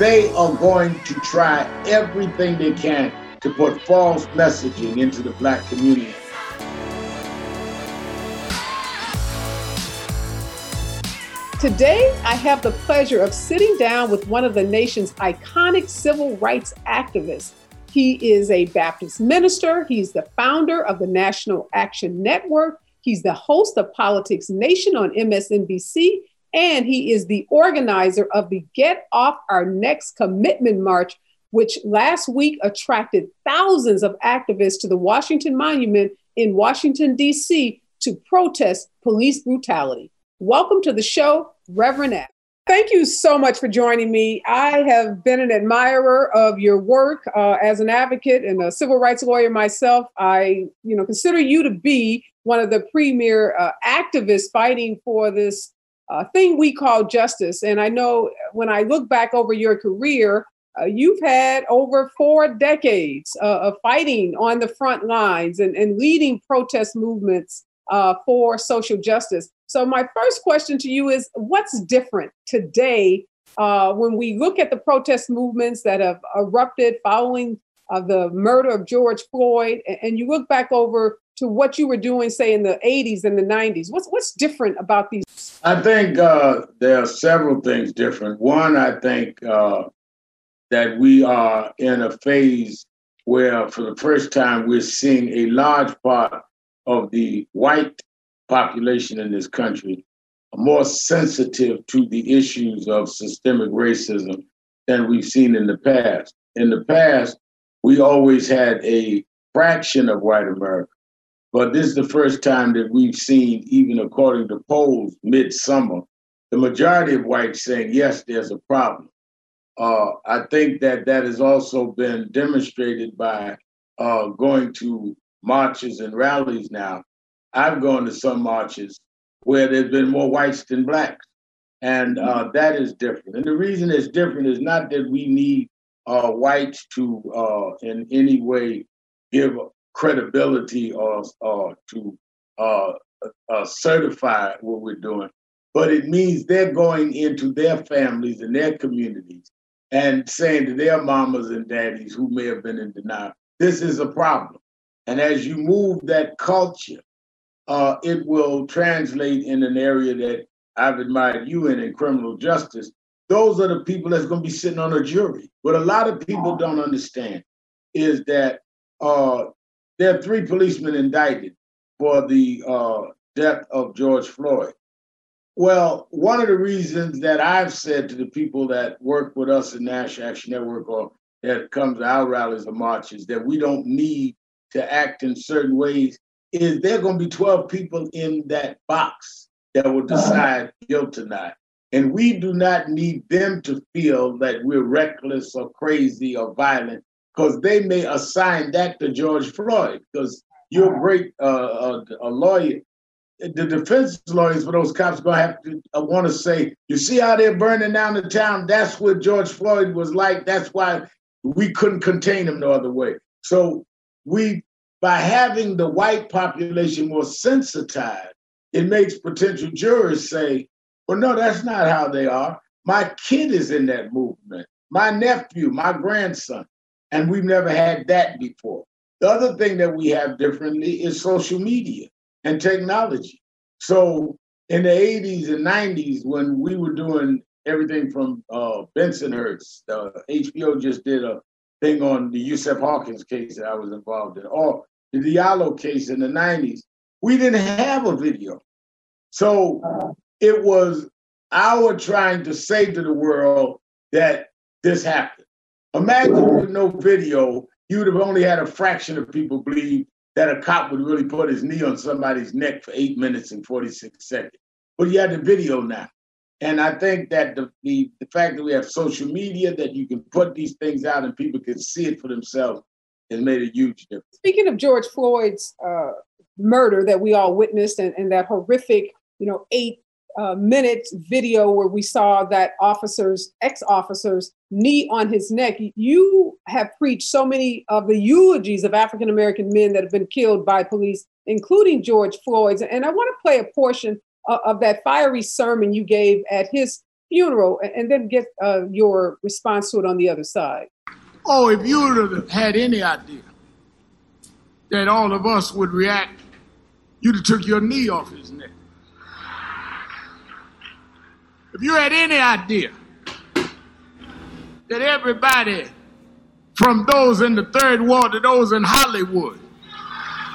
they are going to try everything they can to put false messaging into the black community. Today, I have the pleasure of sitting down with one of the nation's iconic civil rights activists. He is a Baptist minister, he's the founder of the National Action Network, he's the host of Politics Nation on MSNBC, and he is the organizer of the Get Off Our Necks Commitment March, which last week attracted thousands of activists to the Washington Monument in Washington, D.C. to protest police brutality. Welcome to the show, Reverend. Thank you so much for joining me. I have been an admirer of your work uh, as an advocate and a civil rights lawyer myself. I, you know, consider you to be one of the premier uh, activists fighting for this uh, thing we call justice. And I know when I look back over your career, uh, you've had over four decades uh, of fighting on the front lines and, and leading protest movements uh, for social justice. So, my first question to you is what's different today uh, when we look at the protest movements that have erupted following uh, the murder of George Floyd, and, and you look back over to what you were doing, say, in the 80s and the 90s? What's, what's different about these? I think uh, there are several things different. One, I think uh, that we are in a phase where, for the first time, we're seeing a large part of the white population in this country more sensitive to the issues of systemic racism than we've seen in the past. In the past, we always had a fraction of white America but this is the first time that we've seen, even according to polls midsummer, the majority of whites saying, yes, there's a problem. Uh, I think that that has also been demonstrated by uh, going to marches and rallies now. I've gone to some marches where there's been more whites than blacks. And uh, mm-hmm. that is different. And the reason it's different is not that we need uh, whites to, uh, in any way, give credibility or, or to uh, uh, certify what we're doing, but it means they're going into their families and their communities and saying to their mamas and daddies who may have been in denial, this is a problem. And as you move that culture, uh, it will translate in an area that I've admired you in in criminal justice. Those are the people that's going to be sitting on a jury. What a lot of people don't understand is that uh, there are three policemen indicted for the uh, death of George Floyd. Well, one of the reasons that I've said to the people that work with us in National Action Network or that come to our rallies or marches that we don't need to act in certain ways is there going to be 12 people in that box that will uh-huh. decide guilt or not. And we do not need them to feel that we're reckless or crazy or violent because they may assign that to George Floyd because you're a great uh, a, uh, a, lawyer. The defense lawyers for those cops to have to uh, want to say, you see how they're burning down the town? That's what George Floyd was like. That's why we couldn't contain him no other way. So we, by having the white population more sensitized, it makes potential jurors say, well, no, that's not how they are. My kid is in that movement. My nephew, my grandson. And we've never had that before. The other thing that we have differently is social media and technology. So in the 80s and 90s, when we were doing everything from uh, Bensonhurst, uh, HBO just did a thing on the Yusuf Hawkins case that I was involved in, or the Diallo case in the 90s. We didn't have a video. So it was our trying to say to the world that this happened. Imagine with no video, you would have only had a fraction of people believe that a cop would really put his knee on somebody's neck for eight minutes and 46 seconds. But you have the video now. And I think that the, the, the fact that we have social media, that you can put these things out and people can see it for themselves, has made a huge difference. Speaking of George Floyd's uh, murder that we all witnessed and, and that horrific, you know, eight uh, minute video where we saw that officers, ex officers, knee on his neck. You have preached so many of the eulogies of African American men that have been killed by police, including George Floyd's. And I want to play a portion of, of that fiery sermon you gave at his funeral and then get uh, your response to it on the other side. Oh, if you would have had any idea that all of us would react, you'd have took your knee off his neck. If you had any idea that everybody from those in the third ward to those in Hollywood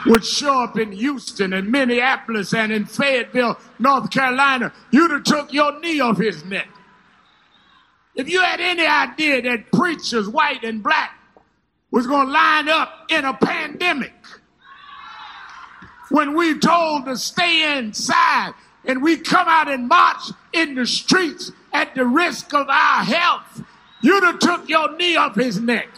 would show up in Houston and Minneapolis and in Fayetteville, North Carolina, you'd have took your knee off his neck. If you had any idea that preachers, white and black, was going to line up in a pandemic, when we told to stay inside and we come out and march in the streets at the risk of our health, you'd have took your knee off his neck.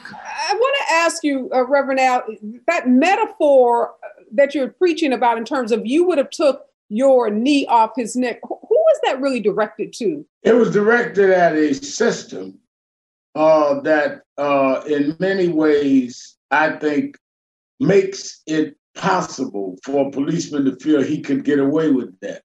I want to ask you, uh, Reverend Al, that metaphor that you're preaching about in terms of you would have took your knee off his neck. Who was that really directed to? It was directed at a system uh, that, uh, in many ways, I think makes it possible for a policeman to feel he could get away with that.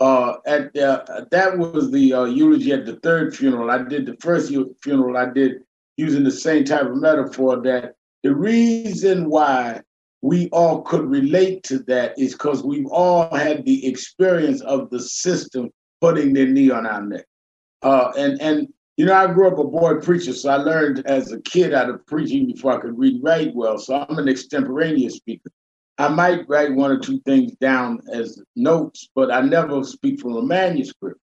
Uh, at that was the uh, eulogy at the third funeral. I did the first funeral. I did using the same type of metaphor that the reason why we all could relate to that is because we've all had the experience of the system putting their knee on our neck. Uh, and and you know, I grew up a boy preacher, so I learned as a kid out of preaching before I could read and write well. So I'm an extemporaneous speaker. I might write one or two things down as notes, but I never speak from a manuscript.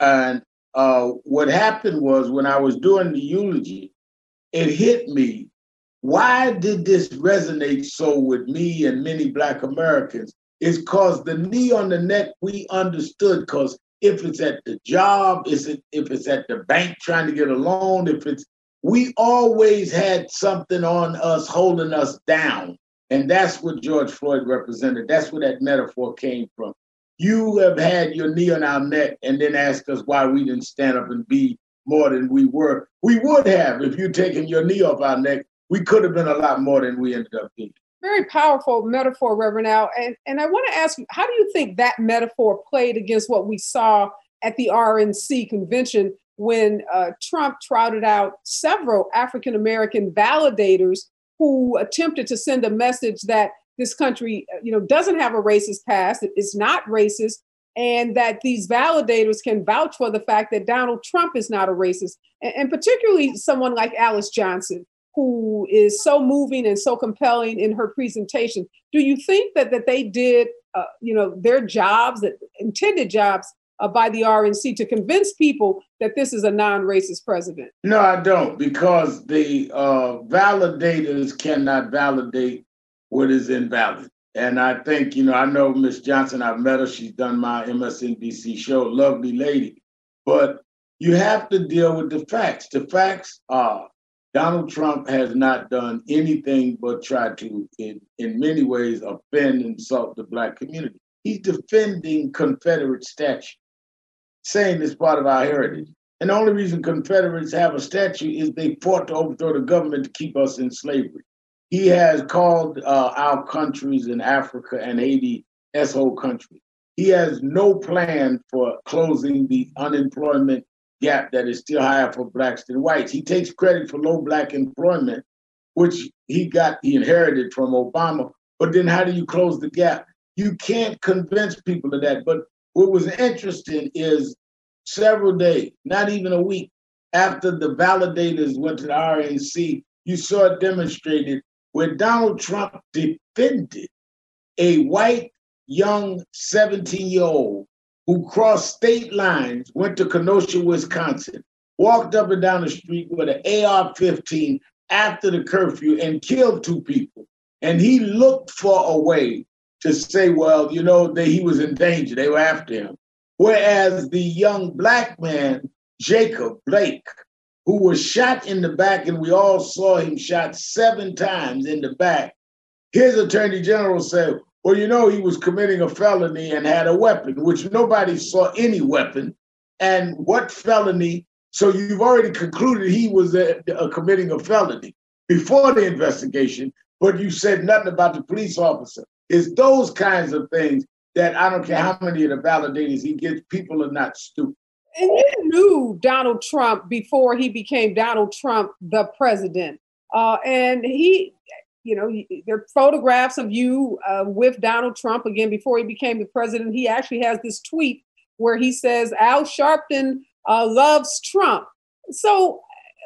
And uh, what happened was when I was doing the eulogy, it hit me. Why did this resonate so with me and many Black Americans? It's because the knee on the neck we understood. Because if it's at the job, if it's at the bank trying to get a loan, if it's we always had something on us holding us down and that's what George Floyd represented. That's where that metaphor came from. You have had your knee on our neck and then ask us why we didn't stand up and be more than we were. We would have if you'd taken your knee off our neck. We could have been a lot more than we ended up being. Very powerful metaphor, Reverend Al. And, and I want to ask you, how do you think that metaphor played against what we saw at the RNC convention when uh, Trump trotted out several African American validators who attempted to send a message that this country, you know, doesn't have a racist past, it's not racist, and that these validators can vouch for the fact that Donald Trump is not a racist, and, and particularly someone like Alice Johnson, who is so moving and so compelling in her presentation. Do you think that that they did, uh, you know, their jobs, that intended jobs uh, by the RNC to convince people that this is a non-racist president? No, I don't, because the uh, validators cannot validate what is invalid. And I think, you know, I know Miss Johnson, I've met her, she's done my MSNBC show, lovely lady. But you have to deal with the facts. The facts are Donald Trump has not done anything but try to, in, in many ways, offend and insult the Black community. He's defending Confederate statues saying it's part of our heritage. And the only reason Confederates have a statue is they fought to overthrow the government to keep us in slavery. He has called uh, our countries in Africa and Haiti S-hole country. He has no plan for closing the unemployment gap that is still higher for blacks than whites. He takes credit for low black employment, which he got, he inherited from Obama. But then how do you close the gap? You can't convince people of that. But what was interesting is several days, not even a week after the validators went to the RNC, you saw it demonstrated where Donald Trump defended a white young 17 year old who crossed state lines, went to Kenosha, Wisconsin, walked up and down the street with an AR 15 after the curfew and killed two people. And he looked for a way to say, well, you know, that he was in danger. They were after him. Whereas the young black man, Jacob Blake, who was shot in the back, and we all saw him shot seven times in the back, his attorney general said, well, you know, he was committing a felony and had a weapon, which nobody saw any weapon. And what felony? So you've already concluded he was a, a committing a felony before the investigation, but you said nothing about the police officer. It's those kinds of things that I don't care how many of the validators he gets, people are not stupid. And you knew Donald Trump before he became Donald Trump, the president. Uh, and he, you know, there are photographs of you uh, with Donald Trump again before he became the president. He actually has this tweet where he says Al Sharpton uh, loves Trump. So,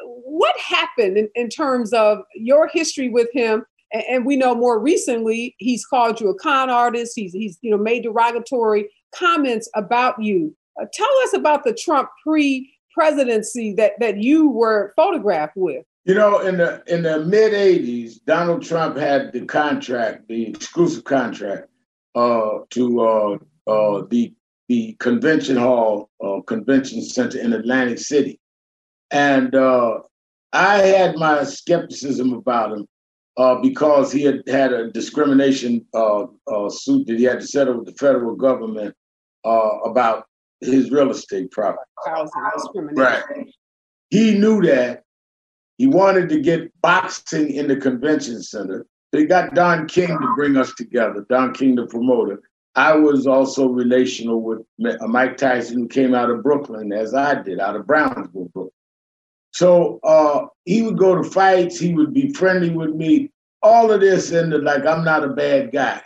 what happened in, in, terms of your history with him? And, and, we know more recently he's called you a con artist. He's he's you know made derogatory comments about you. Uh, tell us about the Trump pre-presidency that that you were photographed with. You know, in the in the mid '80s, Donald Trump had the contract, the exclusive contract, uh, to uh, uh, the the convention hall, uh, convention center in Atlantic City, and uh, I had my skepticism about him uh, because he had had a discrimination uh, uh, suit that he had to settle with the federal government uh, about his real estate property. Right. He knew that. He wanted to get boxing in the convention center. They got Don King to bring us together, Don King, the promoter. I was also relational with uh, Mike Tyson, who came out of Brooklyn, as I did, out of Brownsville, Brooklyn. So uh, he would go to fights, he would be friendly with me. All of this ended like I'm not a bad guy.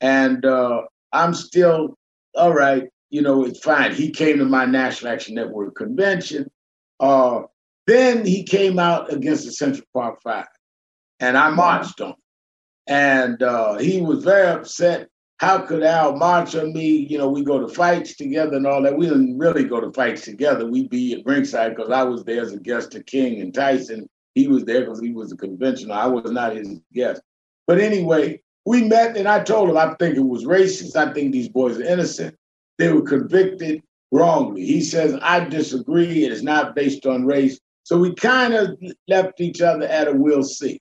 And uh, I'm still, all right, you know, it's fine. He came to my National Action Network convention. Uh, then he came out against the Central Park Five, and I marched on him. And uh, he was very upset how could Al march on me? You know, we go to fights together and all that. We didn't really go to fights together. We'd be at ringside because I was there as a guest to King and Tyson. He was there because he was a conventional. I was not his guest. But anyway, we met and I told him I think it was racist. I think these boys are innocent. They were convicted wrongly. He says, I disagree. It is not based on race. So we kind of left each other at a we'll see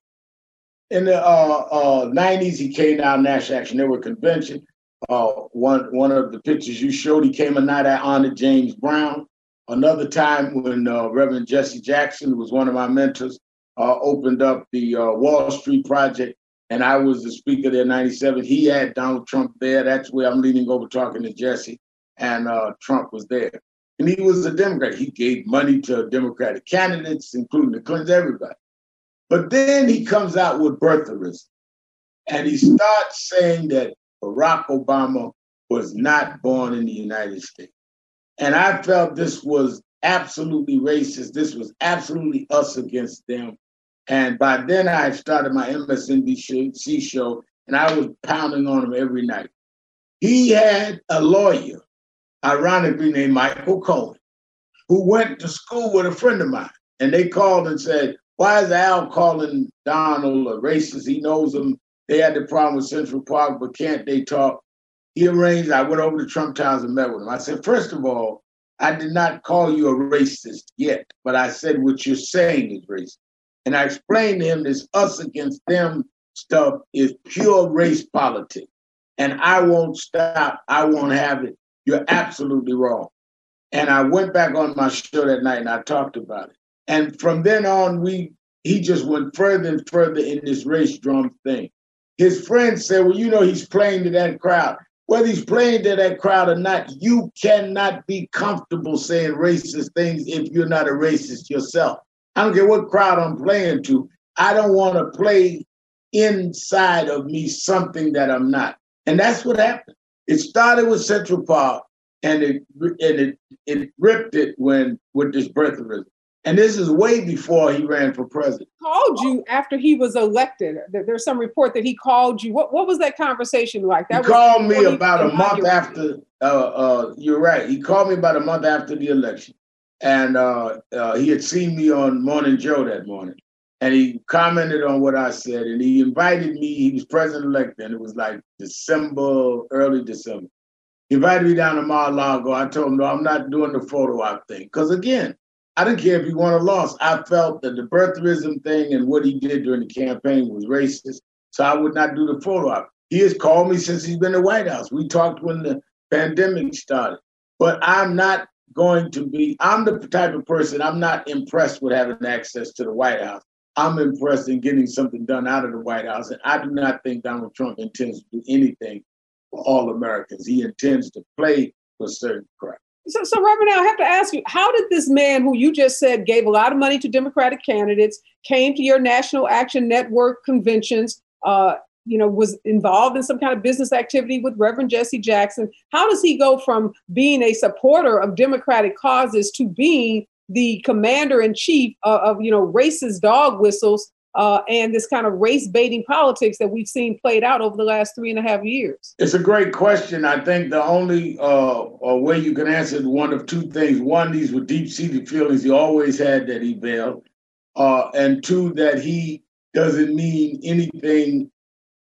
in the uh, uh, 90s, he came down National Action Network convention. Uh, one one of the pictures you showed, he came a night I honored James Brown. Another time when uh, Reverend Jesse Jackson, who was one of my mentors, uh, opened up the uh, Wall Street Project, and I was the speaker there in 97. He had Donald Trump there. That's where I'm leaning over talking to Jesse, and Trump was there. And he was a Democrat. He gave money to Democratic candidates, including the Clintons, everybody. But then he comes out with birtherism and he starts saying that Barack Obama was not born in the United States. And I felt this was absolutely racist. This was absolutely us against them. And by then I had started my MSNBC show and I was pounding on him every night. He had a lawyer, ironically named Michael Cohen, who went to school with a friend of mine. And they called and said, why is Al calling Donald a racist? He knows them. They had the problem with Central Park, but can't they talk? He arranged, I went over to Trump Towers and met with him. I said, first of all, I did not call you a racist yet, but I said what you're saying is racist. And I explained to him this us against them stuff is pure race politics. And I won't stop. I won't have it. You're absolutely wrong. And I went back on my show that night and I talked about it. And from then on, we he just went further and further in this race drum thing. His friends said, Well, you know, he's playing to that crowd. Whether he's playing to that crowd or not, you cannot be comfortable saying racist things if you're not a racist yourself. I don't care what crowd I'm playing to. I don't want to play inside of me something that I'm not. And that's what happened. It started with Central Park and it and it, it ripped it when with this birtherism. And this is way before he ran for president. Called you after he was elected. There's some report that he called you. What, what was that conversation like? That he called me about a month after. Uh, uh, you're right. He called me about a month after the election, and uh, uh, he had seen me on Morning Joe that morning, and he commented on what I said, and he invited me. He was president elect, and it was like December, early December. He invited me down to Mar-a-Lago. I told him, no, I'm not doing the photo op thing, because again I didn't care if he won or lost. I felt that the birtherism thing and what he did during the campaign was racist. So I would not do the photo op. He has called me since he's been in the White House. We talked when the pandemic started. But I'm not going to be, I'm the type of person, I'm not impressed with having access to the White House. I'm impressed in getting something done out of the White House. And I do not think Donald Trump intends to do anything for all Americans. He intends to play for certain crowd. So, so Reverend, I have to ask you, how did this man who you just said gave a lot of money to Democratic candidates, came to your National Action Network conventions, uh, you know, was involved in some kind of business activity with Reverend Jesse Jackson. How does he go from being a supporter of Democratic causes to being the commander in chief of, of you know racist dog whistles uh, and this kind of race baiting politics that we've seen played out over the last three and a half years? It's a great question. I think the only uh, way you can answer one of two things: one, these were deep seated feelings he always had that he bailed, uh, and two, that he doesn't mean anything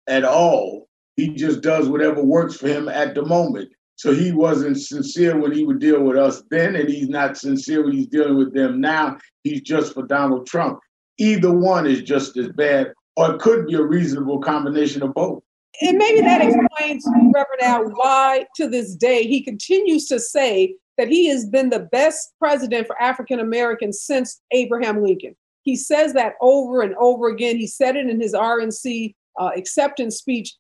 at all. He just does whatever works for him at the moment. So he wasn't sincere when he would deal with us then, and he's not sincere when he's dealing with them now. He's just for Donald Trump. Either one is just as bad, or it could be a reasonable combination of both. And maybe that explains, Reverend Al, why to this day he continues to say that he has been the best president for African Americans since Abraham Lincoln. He says that over and over again. He said it in his RNC uh, acceptance speech.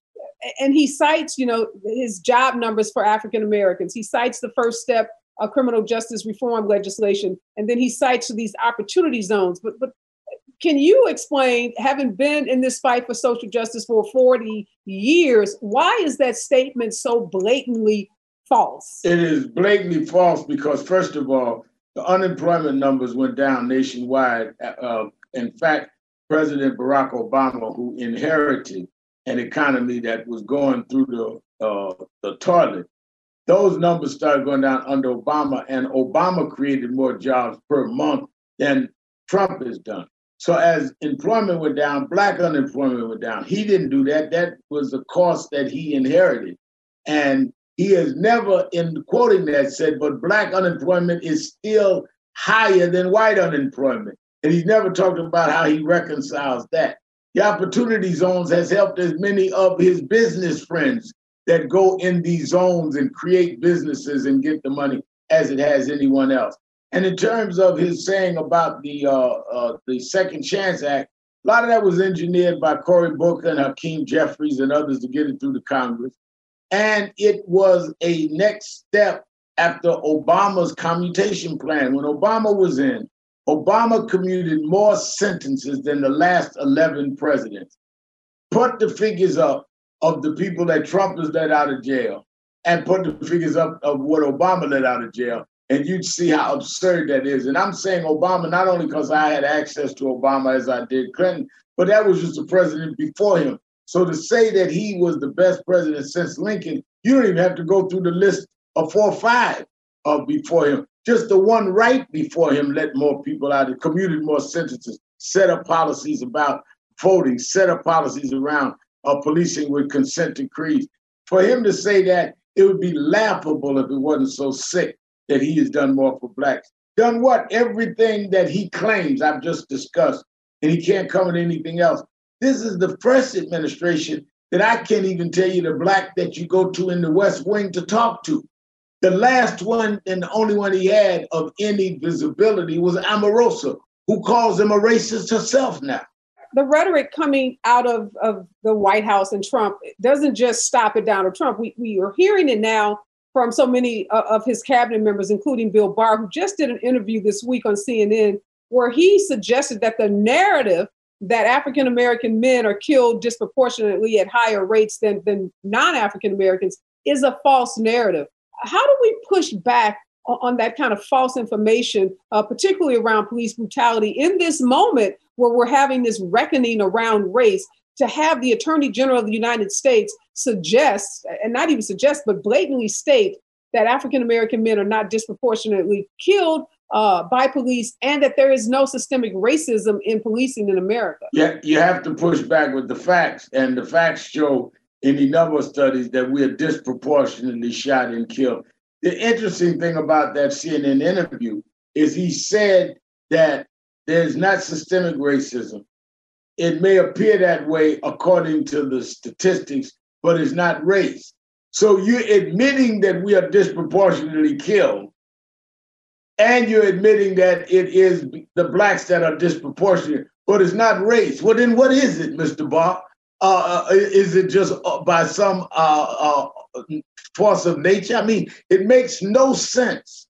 And he cites, you know, his job numbers for African Americans. He cites the first step of criminal justice reform legislation, and then he cites these opportunity zones. But, but can you explain, having been in this fight for social justice for 40 years, why is that statement so blatantly false? It is blatantly false because, first of all, the unemployment numbers went down nationwide. Uh, in fact, President Barack Obama, who inherited an economy that was going through the uh, the toilet, those numbers started going down under Obama, and Obama created more jobs per month than Trump has done. So as employment went down, black unemployment went down. He didn't do that. That was the cost that he inherited. And he has never, in quoting that, said, but black unemployment is still higher than white unemployment. And he's never talked about how he reconciles that. The opportunity zones has helped as many of his business friends that go in these zones and create businesses and get the money as it has anyone else. And in terms of his saying about the uh, uh, the Second Chance Act, a lot of that was engineered by Cory Booker and Hakeem Jeffries and others to get it through the Congress. And it was a next step after Obama's commutation plan. When Obama was in, Obama commuted more sentences than the last 11 presidents. Put the figures up of the people that Trump has let out of jail and put the figures up of what Obama let out of jail, and you'd see how absurd that is. And I'm saying Obama not only because I had access to Obama as I did Clinton, but that was just the president before him. So to say that he was the best president since Lincoln, you don't even have to go through the list of four or five of before him. Just the one right before him let more people out and commuted more sentences, set up policies about voting, set up policies around uh, policing with consent decrees. For him to say that, it would be laughable if it wasn't so sick that he has done more for blacks. Done what? Everything that he claims I've just discussed, and he can't cover anything else. This is the first administration that I can't even tell you the black that you go to in the West Wing to talk to. The last one and the only one he had of any visibility was Omarosa, who calls him a racist herself now. The rhetoric coming out of, of the White House and Trump doesn't just stop at Donald Trump. We, we are hearing it now from so many of his cabinet members, including Bill Barr, who just did an interview this week on CNN where he suggested that the narrative that African American men are killed disproportionately at higher rates than, than non African Americans is a false narrative how do we push back on that kind of false information, uh, particularly around police brutality in this moment where we're having this reckoning around race? To have the Attorney General of the United States suggest, and not even suggest, but blatantly state that African American men are not disproportionately killed uh, by police and that there is no systemic racism in policing in America. Yeah, you have to push back with the facts, and the facts show in the number of studies that we are disproportionately shot and killed. The interesting thing about that CNN interview is he said that there's not systemic racism. It may appear that way according to the statistics, but it's not race. So you're admitting that we are disproportionately killed, and you're admitting that it is the blacks that are disproportionate, but it's not race. Well, then what is it, Mr. Barr? Uh, uh, is it just uh, by some uh, uh, force of nature? I mean, it makes no sense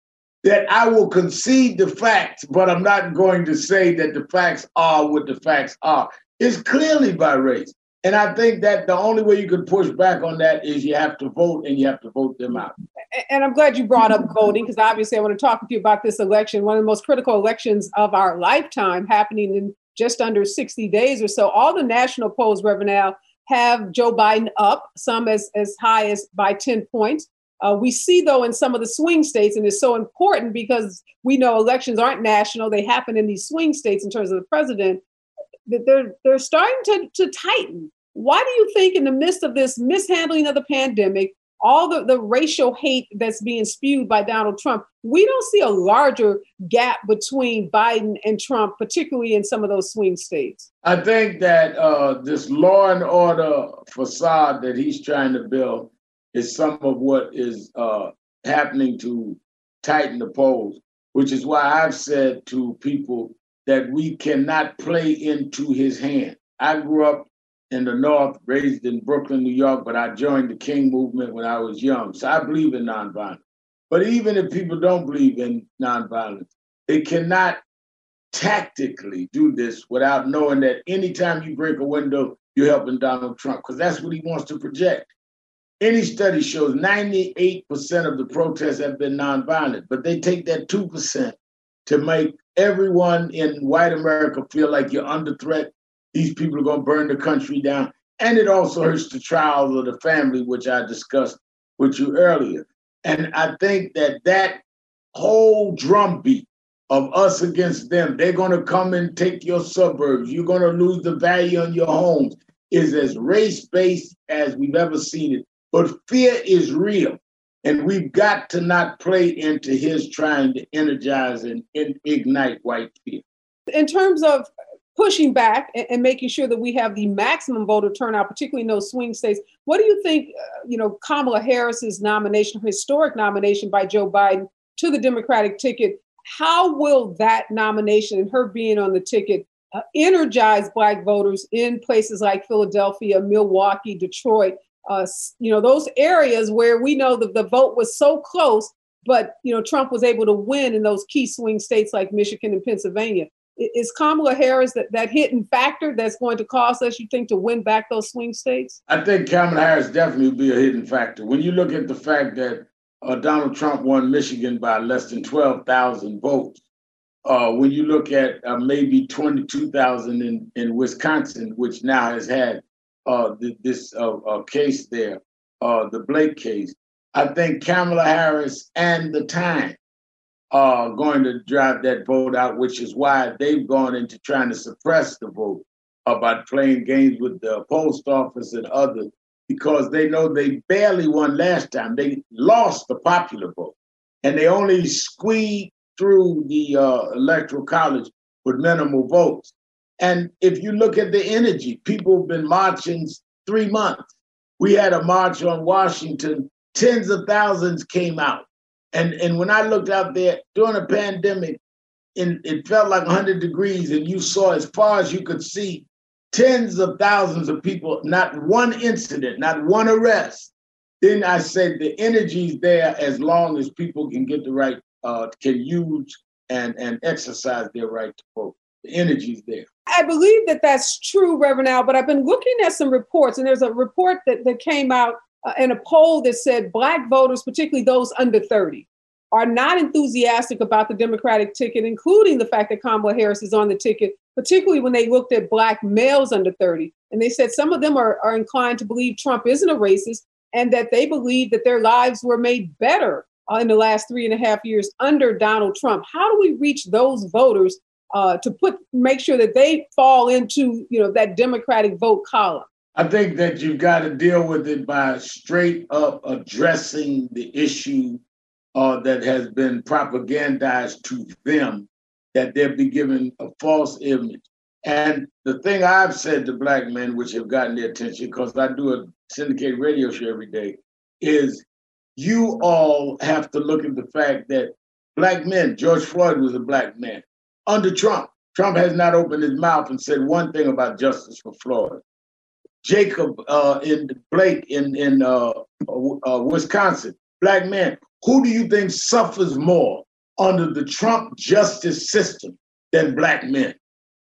that I will concede the facts, but I'm not going to say that the facts are what the facts are. It's clearly by race. And I think that the only way you can push back on that is you have to vote and you have to vote them out. And I'm glad you brought up voting because obviously I want to talk with you about this election, one of the most critical elections of our lifetime happening in just under 60 days or so. All the national polls, Reverend Al, have Joe Biden up, some as, as high as by 10 points. Uh, we see, though, in some of the swing states, and it's so important because we know elections aren't national, they happen in these swing states in terms of the president, that they're, they're starting to, to tighten. Why do you think, in the midst of this mishandling of the pandemic, all the, the racial hate that's being spewed by Donald Trump, we don't see a larger gap between Biden and Trump, particularly in some of those swing states? I think that uh, this law and order facade that he's trying to build is some of what is uh, happening to tighten the polls, which is why I've said to people that we cannot play into his hand. I grew up in the North, raised in Brooklyn, New York, but I joined the King movement when I was young. So I believe in nonviolence. But even if people don't believe in nonviolence, they cannot tactically do this without knowing that anytime you break a window, you're helping Donald Trump, because that's what he wants to project. Any study shows 98% of the protests have been nonviolent, but they take that 2% to make everyone in white America feel like you're under threat. These people are going to burn the country down. And it also hurts the trials of the family, which I discussed with you earlier. And I think that that whole drumbeat of us against them, they're going to come and take your suburbs. You're going to lose the value on your homes, is as race based as we've ever seen it. But fear is real. And we've got to not play into his trying to energize and, ignite white fear. In terms of pushing back and, making sure that we have the maximum voter turnout, particularly in those swing states, what do you think, uh, you know, Kamala Harris's nomination, historic nomination by Joe Biden to the Democratic ticket, how will that nomination and her being on the ticket uh, energize Black voters in places like Philadelphia, Milwaukee, Detroit, uh, you know, those areas where we know that the vote was so close, but you know, Trump was able to win in those key swing states like Michigan and Pennsylvania. Is Kamala Harris that, that hidden factor that's going to cause us, you think, to win back those swing states? I think Kamala Harris definitely will be a hidden factor. When you look at the fact that uh, Donald Trump won Michigan by less than 12,000 votes, uh, when you look at uh, maybe 22,000 in, in Wisconsin, which now has had uh, this uh, uh, case there, uh, the Blake case. I think Kamala Harris and the time are going to drive that vote out, which is why they've gone into trying to suppress the vote about playing games with the post office and others because they know they barely won last time. They lost the popular vote and they only squeezed through the uh, electoral college with minimal votes. And if you look at the energy, people have been marching three months. We had a march on Washington, tens of thousands came out. And, and when I looked out there during a pandemic, and it felt like 100 degrees, and you saw as far as you could see tens of thousands of people, not one incident, not one arrest. Then I said the energy's there as long as people can get the right, uh, can use and, and exercise their right to vote. The energy's there. I believe that that's true, Reverend Al, but I've been looking at some reports, and there's a report that, that came out uh, in a poll that said Black voters, particularly those under 30, are not enthusiastic about the Democratic ticket, including the fact that Kamala Harris is on the ticket, particularly when they looked at Black males under 30. And they said some of them are, are inclined to believe Trump isn't a racist and that they believe that their lives were made better uh, in the last three and a half years under Donald Trump. How do we reach those voters uh, to put make sure that they fall into you know that Democratic vote column? I think that you've got to deal with it by straight up addressing the issue uh, that has been propagandized to them, that they'll be given a false image. And the thing I've said to black men, which have gotten their attention, because I do a syndicated radio show every day, is you all have to look at the fact that black men, George Floyd was a black man under Trump. Trump has not opened his mouth and said one thing about justice for Florida. Jacob uh, in Blake in in uh, uh, Wisconsin, black man. Who do you think suffers more under the Trump justice system than black men.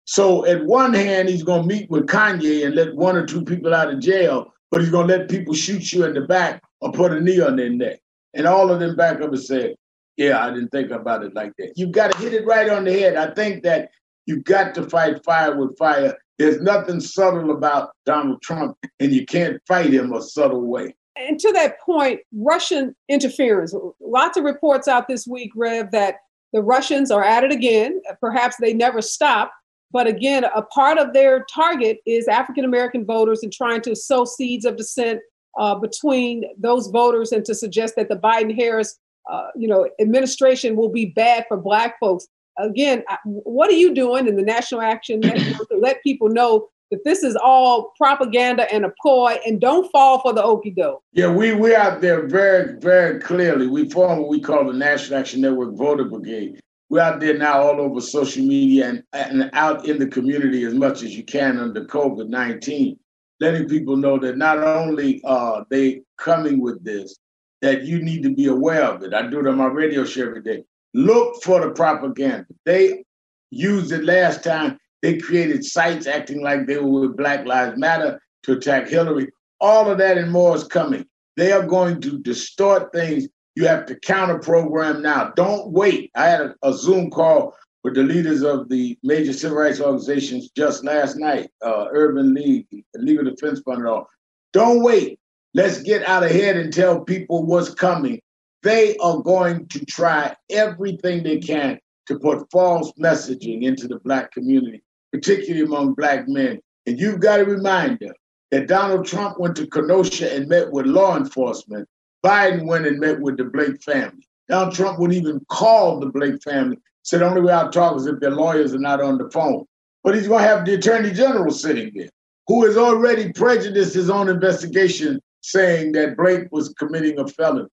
So at one hand, he's going to meet with Kanye and let one or two people out of jail, but he's going to let people shoot you in the back or put a knee on their neck. And all of them back up and say, yeah, I didn't think about it like that. You've got to hit it right on the head. I think that you've got to fight fire with fire. There's nothing subtle about Donald Trump, and you can't fight him a subtle way. And to that point, Russian interference. Lots of reports out this week, Rev, that the Russians are at it again. Perhaps they never stop. But again, a part of their target is African American voters and trying to sow seeds of dissent uh, between those voters and to suggest that the Biden Harris, uh, you know, administration will be bad for Black folks. Again, what are you doing in the National Action Network to let people know that this is all propaganda and a ploy, and don't fall for the okey doke? Yeah, we we out there very very clearly. We form what we call the National Action Network Voter Brigade. We're out there now all over social media and, and out in the community as much as you can under COVID 19 letting people know that not only are they coming with this, that you need to be aware of it. I do it on my radio show every day. Look for the propaganda. They used it last time. They created sites acting like they were with Black Lives Matter to attack Hillary. All of that and more is coming. They are going to distort things. You have to counter program now. Don't wait. I had a, a Zoom call with the leaders of the major civil rights organizations just last night, uh, Urban League, Legal Defense Fund, and all. Don't wait. Let's get out ahead and tell people what's coming. They are going to try everything they can to put false messaging into the Black community, particularly among Black men. And you've got to remind them that Donald Trump went to Kenosha and met with law enforcement. Biden went and met with the Blake family. Donald Trump would even call the Blake family Said the only way I'll talk is if their lawyers are not on the phone. But he's going to have the attorney general sitting there, who has already prejudiced his own investigation, saying that Blake was committing a felony.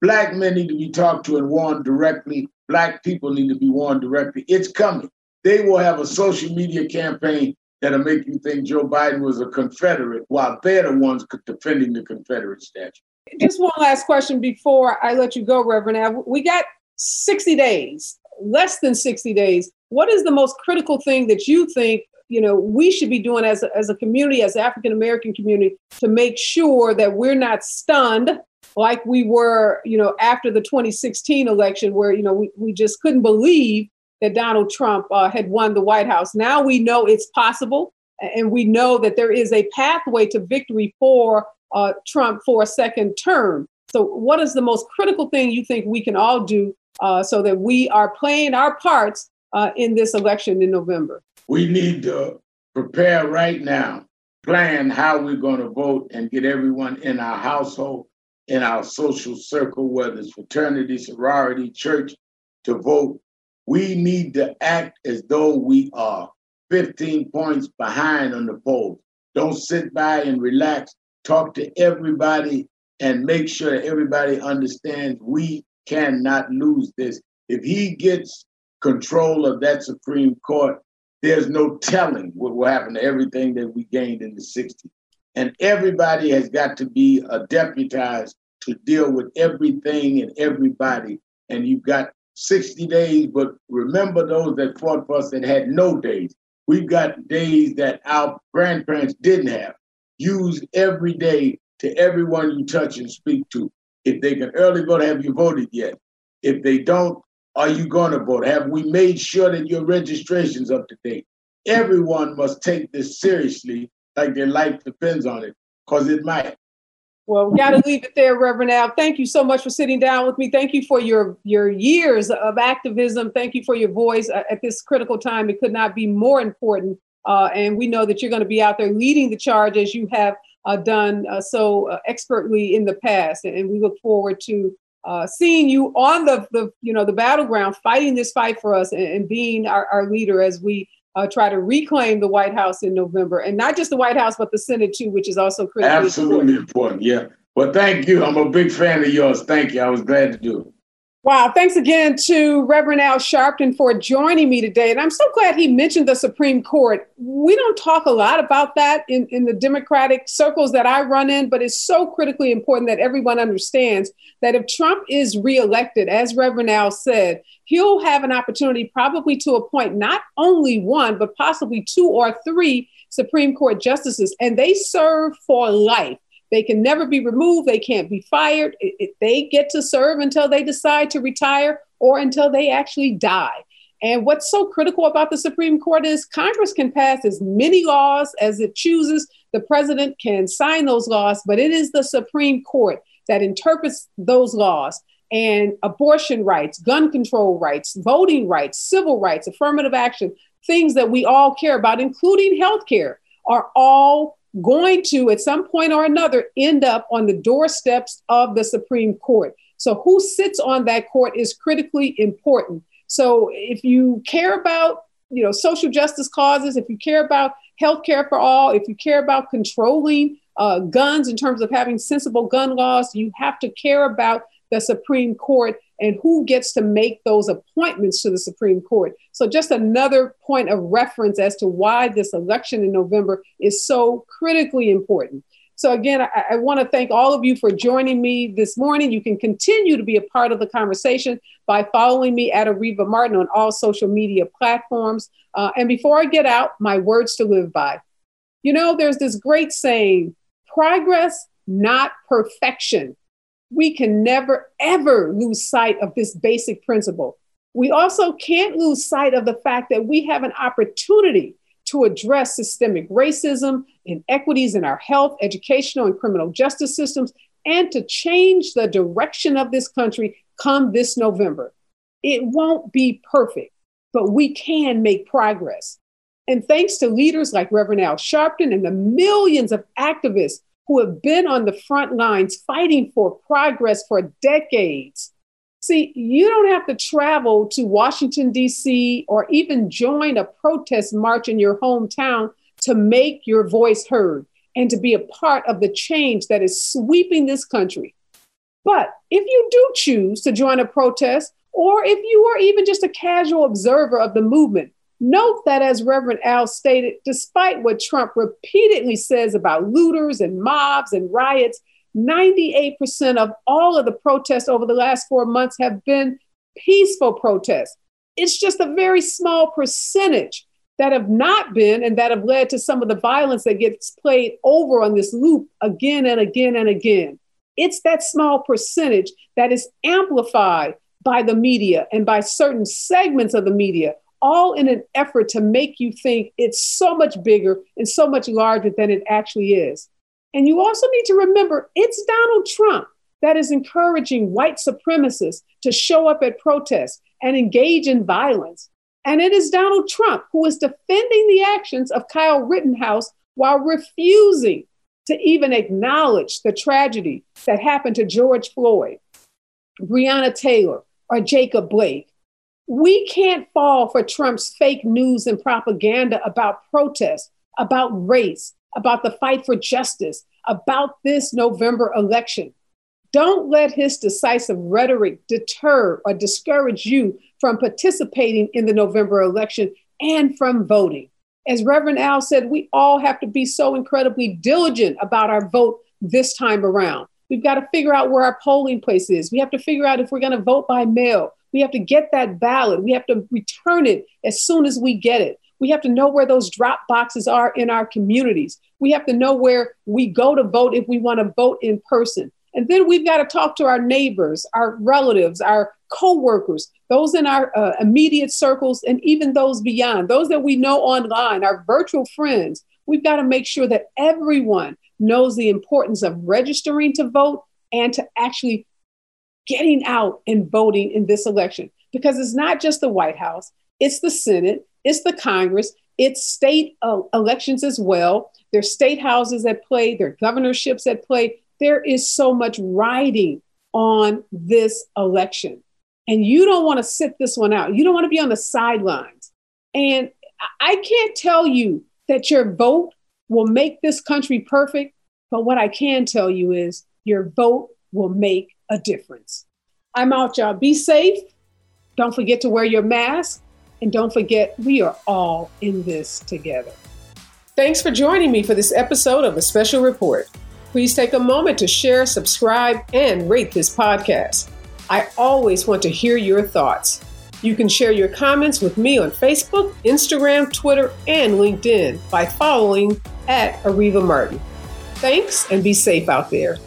Black men need to be talked to and warned directly. Black people need to be warned directly. It's coming. They will have a social media campaign that'll make you think Joe Biden was a Confederate while they're the ones defending the Confederate statue. Just one last question before I let you go, Reverend. We got 60 days less than 60 days, what is the most critical thing that you think you know we should be doing as a, as a community as african american community to make sure that we're not stunned like we were you know after the 2016 election where you know we, we just couldn't believe that donald trump uh, had won the white house now we know it's possible and we know that there is a pathway to victory for uh, trump for a second term so what is the most critical thing you think we can all do uh, so that we are playing our parts uh, in this election in November. We need to prepare right now, plan how we're going to vote and get everyone in our household, in our social circle, whether it's fraternity, sorority, church, to vote. We need to act as though we are 15 points behind on the polls. Don't sit by and relax. Talk to everybody and make sure that everybody understands we cannot lose this. If he gets control of that Supreme Court, there's no telling what will happen to everything that we gained in the 60s. And everybody has got to be a deputized to deal with everything and everybody. And you've got 60 days, but remember those that fought for us that had no days. We've got days that our grandparents didn't have. Use every day to everyone you touch and speak to. If they can early vote, have you voted yet? If they don't, are you going to vote? Have we made sure that your registration's up to date? Everyone must take this seriously, like their life depends on it, because it might. Well, we got to leave it there, Reverend Al. Thank you so much for sitting down with me. Thank you for your your years of activism. Thank you for your voice at this critical time. It could not be more important. Uh, and we know that you're going to be out there leading the charge as you have uh, done uh, so uh, expertly in the past. And we look forward to uh, seeing you on the, the, you know, the battleground, fighting this fight for us and, and being our, our leader as we uh, try to reclaim the White House in November. And not just the White House, but the Senate too, which is also critically Absolutely important. important. Yeah. Well, thank you. I'm a big fan of yours. Thank you. I was glad to do it. Wow, thanks again to Reverend Al Sharpton for joining me today. And I'm so glad he mentioned the Supreme Court. We don't talk a lot about that in, in the Democratic circles that I run in, but it's so critically important that everyone understands that if Trump is reelected, as Reverend Al said, he'll have an opportunity probably to appoint not only one, but possibly two or three Supreme Court justices, and they serve for life. They can never be removed. They can't be fired. It, it, they get to serve until they decide to retire or until they actually die. And what's so critical about the Supreme Court is Congress can pass as many laws as it chooses. The president can sign those laws, but it is the Supreme Court that interprets those laws. And abortion rights, gun control rights, voting rights, civil rights, affirmative action, things that we all care about, including health care, are all going to, at some point or another, end up on the doorsteps of the Supreme Court. So, who sits on that court is critically important. So, if you care about you know social justice causes, if you care about health care for all, if you care about controlling uh, guns in terms of having sensible gun laws, you have to care about the Supreme Court and who gets to make those appointments to the Supreme Court. So, just another point of reference as to why this election in November is so critically important. So, again, I, I want to thank all of you for joining me this morning. You can continue to be a part of the conversation by following me at Areva Martin on all social media platforms. Uh, and before I get out, my words to live by. You know, there's this great saying progress, not perfection we can never, ever lose sight of this basic principle. We also can't lose sight of the fact that we have an opportunity to address systemic racism, inequities in our health, educational, and criminal justice systems, and to change the direction of this country come this November. It won't be perfect, but we can make progress. And thanks to leaders like Reverend Al Sharpton and the millions of activists who have been on the front lines fighting for progress for decades. See, you don't have to travel to Washington, D.C., or even join a protest march in your hometown to make your voice heard and to be a part of the change that is sweeping this country. But if you do choose to join a protest, or if you are even just a casual observer of the movement, Note that, as Reverend Al stated, despite what Trump repeatedly says about looters and mobs and riots, 98% of all of the protests over the last four months have been peaceful protests. It's just a very small percentage that have not been and that have led to some of the violence that gets played over on this loop again and again and again. It's that small percentage that is amplified by the media and by certain segments of the media all in an effort to make you think it's so much bigger and so much larger than it actually is. And you also need to remember it's Donald Trump that is encouraging white supremacists to show up at protests and engage in violence. And it is Donald Trump who is defending the actions of Kyle Rittenhouse while refusing to even acknowledge the tragedy that happened to George Floyd, Breonna Taylor, or Jacob Blake we can't fall for Trump's fake news and propaganda about protests, about race, about the fight for justice, about this November election. Don't let his decisive rhetoric deter or discourage you from participating in the November election and from voting. As Reverend Al said, we all have to be so incredibly diligent about our vote this time around. We've got to figure out where our polling place is. We have to figure out if we're going to vote by mail. We have to get that ballot. We have to return it as soon as we get it. We have to know where those drop boxes are in our communities. We have to know where we go to vote if we want to vote in person. And then we've got to talk to our neighbors, our relatives, our coworkers, those in our uh, immediate circles, and even those beyond, those that we know online, our virtual friends. We've got to make sure that everyone knows the importance of registering to vote and to actually getting out and voting in this election because it's not just the White House, it's the Senate, it's the Congress, it's state uh, elections as well. There's state houses at play, there are governorships at play. There is so much riding on this election. And you don't want to sit this one out. You don't want to be on the sidelines. And I can't tell you that your vote will make this country perfect, but what I can tell you is your vote will make a difference. I'm out, y'all. Be safe. Don't forget to wear your mask. And don't forget, we are all in this together. Thanks for joining me for this episode of a special report. Please take a moment to share, subscribe, and rate this podcast. I always want to hear your thoughts. You can share your comments with me on Facebook, Instagram, Twitter, and LinkedIn by following at Areva Martin. Thanks and be safe out there.